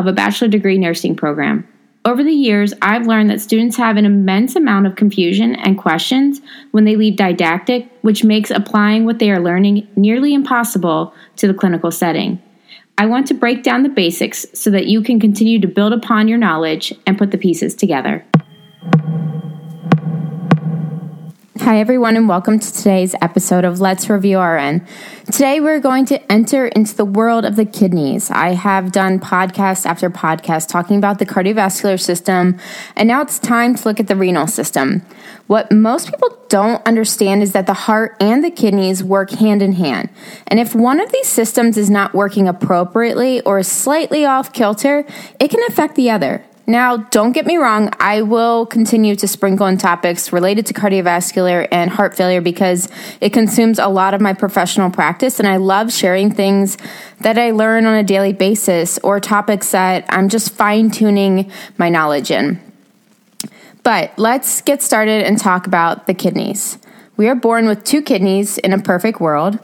of a bachelor degree nursing program. Over the years, I've learned that students have an immense amount of confusion and questions when they leave didactic, which makes applying what they are learning nearly impossible to the clinical setting. I want to break down the basics so that you can continue to build upon your knowledge and put the pieces together. Hi, everyone, and welcome to today's episode of Let's Review RN. Today, we're going to enter into the world of the kidneys. I have done podcast after podcast talking about the cardiovascular system, and now it's time to look at the renal system. What most people don't understand is that the heart and the kidneys work hand in hand. And if one of these systems is not working appropriately or is slightly off kilter, it can affect the other. Now, don't get me wrong, I will continue to sprinkle in topics related to cardiovascular and heart failure because it consumes a lot of my professional practice, and I love sharing things that I learn on a daily basis or topics that I'm just fine tuning my knowledge in. But let's get started and talk about the kidneys. We are born with two kidneys in a perfect world.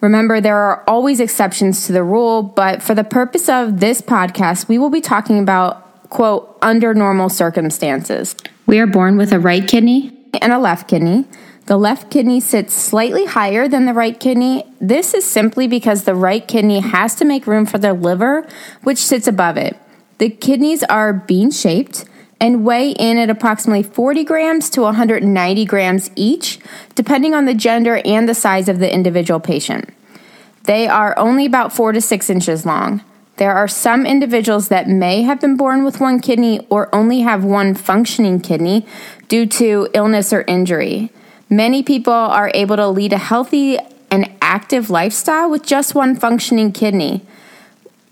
Remember, there are always exceptions to the rule, but for the purpose of this podcast, we will be talking about quote, under normal circumstances. We are born with a right kidney and a left kidney. The left kidney sits slightly higher than the right kidney. This is simply because the right kidney has to make room for the liver, which sits above it. The kidneys are bean shaped and weigh in at approximately 40 grams to 190 grams each, depending on the gender and the size of the individual patient. They are only about four to six inches long. There are some individuals that may have been born with one kidney or only have one functioning kidney due to illness or injury. Many people are able to lead a healthy and active lifestyle with just one functioning kidney.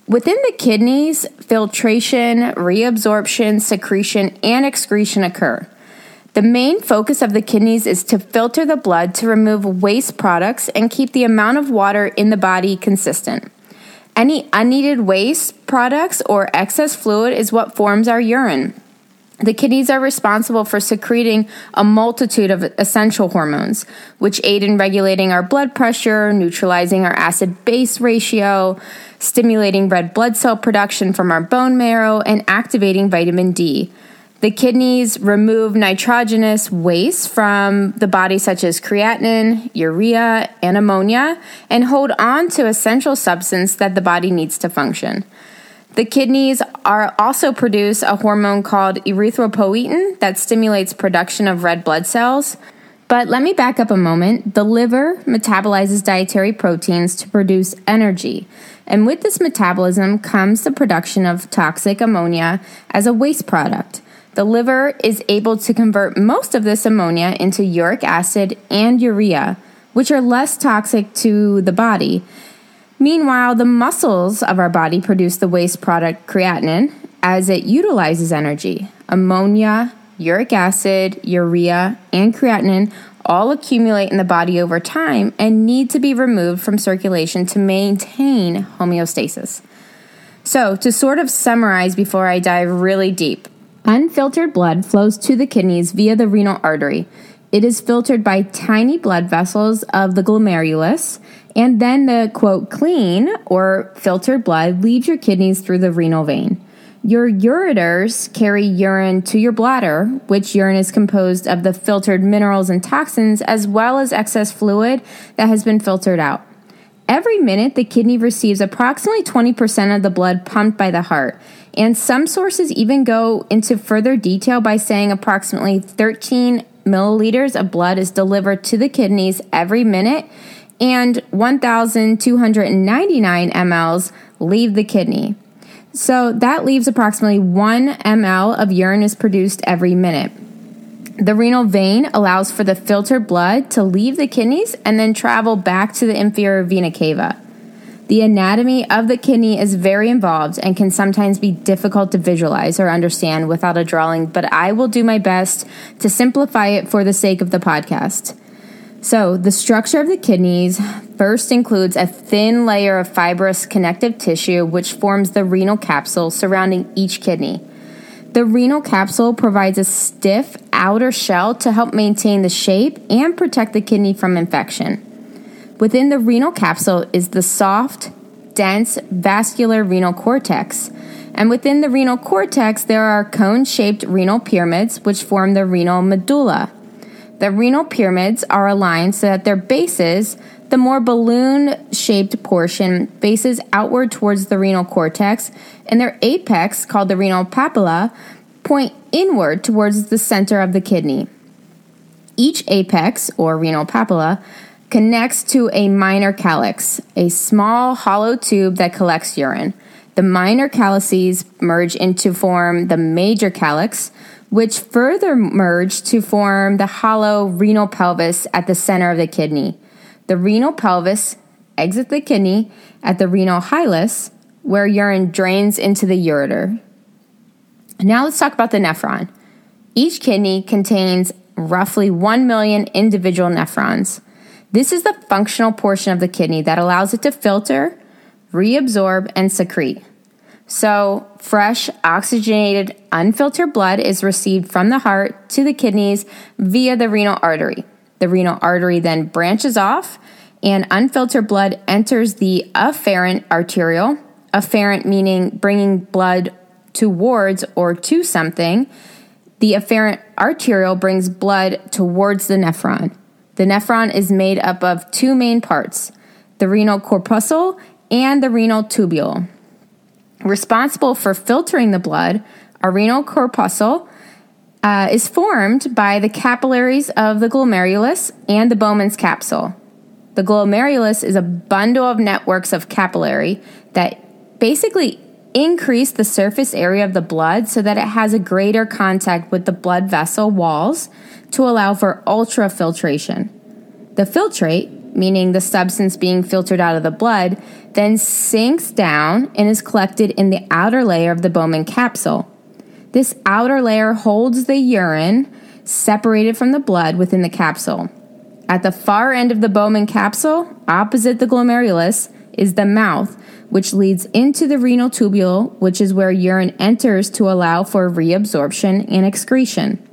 Within the kidneys, filtration, reabsorption, secretion, and excretion occur. The main focus of the kidneys is to filter the blood to remove waste products and keep the amount of water in the body consistent. Any unneeded waste products or excess fluid is what forms our urine. The kidneys are responsible for secreting a multitude of essential hormones, which aid in regulating our blood pressure, neutralizing our acid base ratio, stimulating red blood cell production from our bone marrow, and activating vitamin D. The kidneys remove nitrogenous waste from the body, such as creatinine, urea, and ammonia, and hold on to essential substance that the body needs to function. The kidneys are also produce a hormone called erythropoietin that stimulates production of red blood cells. But let me back up a moment. The liver metabolizes dietary proteins to produce energy. And with this metabolism comes the production of toxic ammonia as a waste product. The liver is able to convert most of this ammonia into uric acid and urea, which are less toxic to the body. Meanwhile, the muscles of our body produce the waste product creatinine as it utilizes energy. Ammonia, uric acid, urea, and creatinine all accumulate in the body over time and need to be removed from circulation to maintain homeostasis. So, to sort of summarize before I dive really deep, Unfiltered blood flows to the kidneys via the renal artery. It is filtered by tiny blood vessels of the glomerulus, and then the quote clean or filtered blood leaves your kidneys through the renal vein. Your ureters carry urine to your bladder, which urine is composed of the filtered minerals and toxins as well as excess fluid that has been filtered out. Every minute, the kidney receives approximately 20% of the blood pumped by the heart. And some sources even go into further detail by saying approximately 13 milliliters of blood is delivered to the kidneys every minute, and 1,299 mLs leave the kidney. So that leaves approximately 1 ml of urine is produced every minute. The renal vein allows for the filtered blood to leave the kidneys and then travel back to the inferior vena cava. The anatomy of the kidney is very involved and can sometimes be difficult to visualize or understand without a drawing, but I will do my best to simplify it for the sake of the podcast. So, the structure of the kidneys first includes a thin layer of fibrous connective tissue which forms the renal capsule surrounding each kidney. The renal capsule provides a stiff outer shell to help maintain the shape and protect the kidney from infection. Within the renal capsule is the soft, dense vascular renal cortex. And within the renal cortex, there are cone shaped renal pyramids which form the renal medulla. The renal pyramids are aligned so that their bases, the more balloon shaped portion, faces outward towards the renal cortex, and their apex, called the renal papilla, point inward towards the center of the kidney. Each apex, or renal papilla, connects to a minor calyx, a small hollow tube that collects urine. The minor calyces merge into form the major calyx, which further merge to form the hollow renal pelvis at the center of the kidney. The renal pelvis exits the kidney at the renal hilus, where urine drains into the ureter. Now let's talk about the nephron. Each kidney contains roughly 1 million individual nephrons. This is the functional portion of the kidney that allows it to filter, reabsorb, and secrete. So, fresh, oxygenated, unfiltered blood is received from the heart to the kidneys via the renal artery. The renal artery then branches off, and unfiltered blood enters the afferent arteriole. Afferent meaning bringing blood towards or to something. The afferent arteriole brings blood towards the nephron. The nephron is made up of two main parts the renal corpuscle and the renal tubule. Responsible for filtering the blood, a renal corpuscle uh, is formed by the capillaries of the glomerulus and the Bowman's capsule. The glomerulus is a bundle of networks of capillary that basically increase the surface area of the blood so that it has a greater contact with the blood vessel walls to allow for ultrafiltration. The filtrate, meaning the substance being filtered out of the blood, then sinks down and is collected in the outer layer of the Bowman capsule. This outer layer holds the urine separated from the blood within the capsule. At the far end of the Bowman capsule, opposite the glomerulus, is the mouth, which leads into the renal tubule, which is where urine enters to allow for reabsorption and excretion.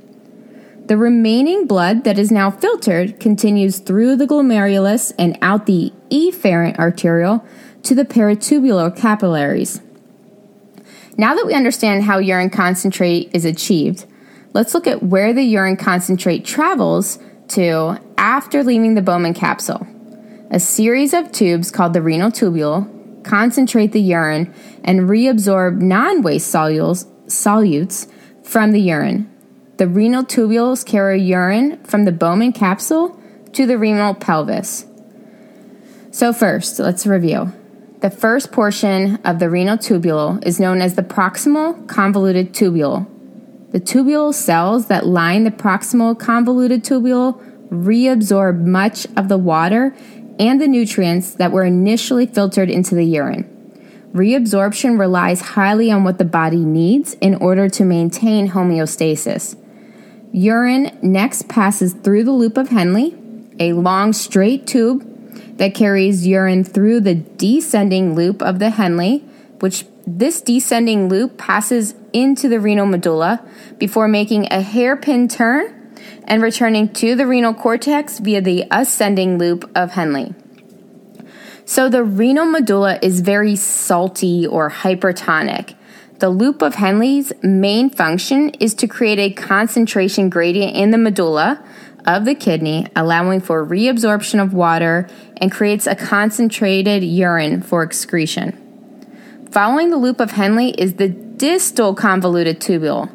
The remaining blood that is now filtered continues through the glomerulus and out the efferent arteriole to the peritubular capillaries. Now that we understand how urine concentrate is achieved, let's look at where the urine concentrate travels to after leaving the Bowman capsule. A series of tubes called the renal tubule concentrate the urine and reabsorb non waste solutes from the urine. The renal tubules carry urine from the Bowman capsule to the renal pelvis. So, first, let's review. The first portion of the renal tubule is known as the proximal convoluted tubule. The tubule cells that line the proximal convoluted tubule reabsorb much of the water and the nutrients that were initially filtered into the urine. Reabsorption relies highly on what the body needs in order to maintain homeostasis. Urine next passes through the loop of Henle, a long straight tube that carries urine through the descending loop of the Henle, which this descending loop passes into the renal medulla before making a hairpin turn and returning to the renal cortex via the ascending loop of Henle. So the renal medulla is very salty or hypertonic. The loop of Henle's main function is to create a concentration gradient in the medulla of the kidney, allowing for reabsorption of water and creates a concentrated urine for excretion. Following the loop of Henle is the distal convoluted tubule.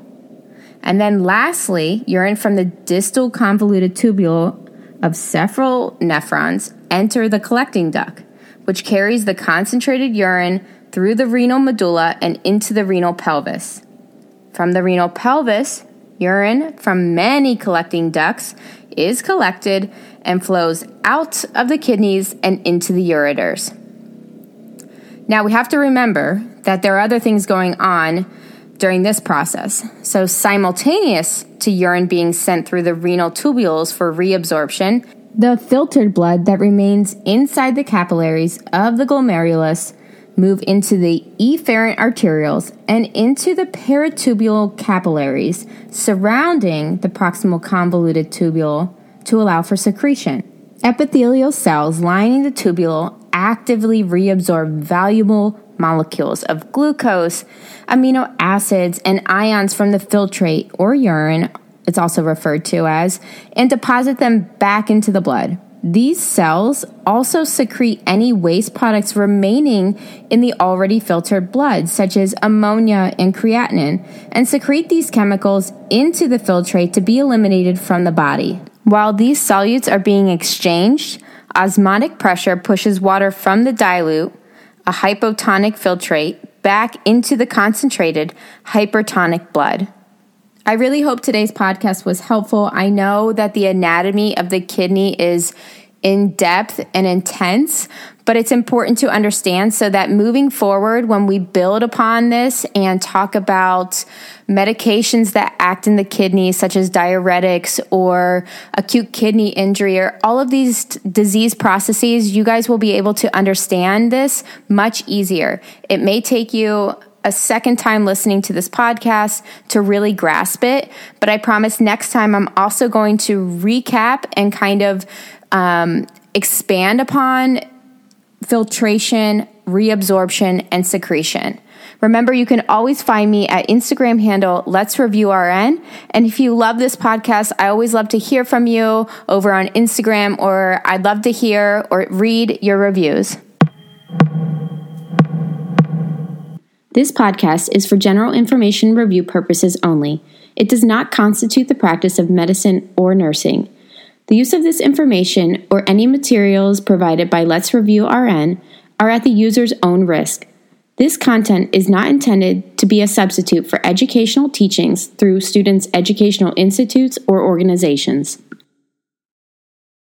And then lastly, urine from the distal convoluted tubule of several nephrons enter the collecting duct, which carries the concentrated urine through the renal medulla and into the renal pelvis. From the renal pelvis, urine from many collecting ducts is collected and flows out of the kidneys and into the ureters. Now, we have to remember that there are other things going on during this process. So, simultaneous to urine being sent through the renal tubules for reabsorption, the filtered blood that remains inside the capillaries of the glomerulus move into the efferent arterioles and into the peritubular capillaries surrounding the proximal convoluted tubule to allow for secretion. Epithelial cells lining the tubule actively reabsorb valuable molecules of glucose, amino acids, and ions from the filtrate or urine, it's also referred to as, and deposit them back into the blood. These cells also secrete any waste products remaining in the already filtered blood, such as ammonia and creatinine, and secrete these chemicals into the filtrate to be eliminated from the body. While these solutes are being exchanged, osmotic pressure pushes water from the dilute, a hypotonic filtrate, back into the concentrated hypertonic blood. I really hope today's podcast was helpful. I know that the anatomy of the kidney is in depth and intense, but it's important to understand so that moving forward, when we build upon this and talk about medications that act in the kidney, such as diuretics or acute kidney injury, or all of these t- disease processes, you guys will be able to understand this much easier. It may take you a second time listening to this podcast to really grasp it. But I promise next time I'm also going to recap and kind of um, expand upon filtration, reabsorption, and secretion. Remember, you can always find me at Instagram handle Let's Review RN. And if you love this podcast, I always love to hear from you over on Instagram, or I'd love to hear or read your reviews. This podcast is for general information review purposes only. It does not constitute the practice of medicine or nursing. The use of this information or any materials provided by Let's Review RN are at the user's own risk. This content is not intended to be a substitute for educational teachings through students' educational institutes or organizations.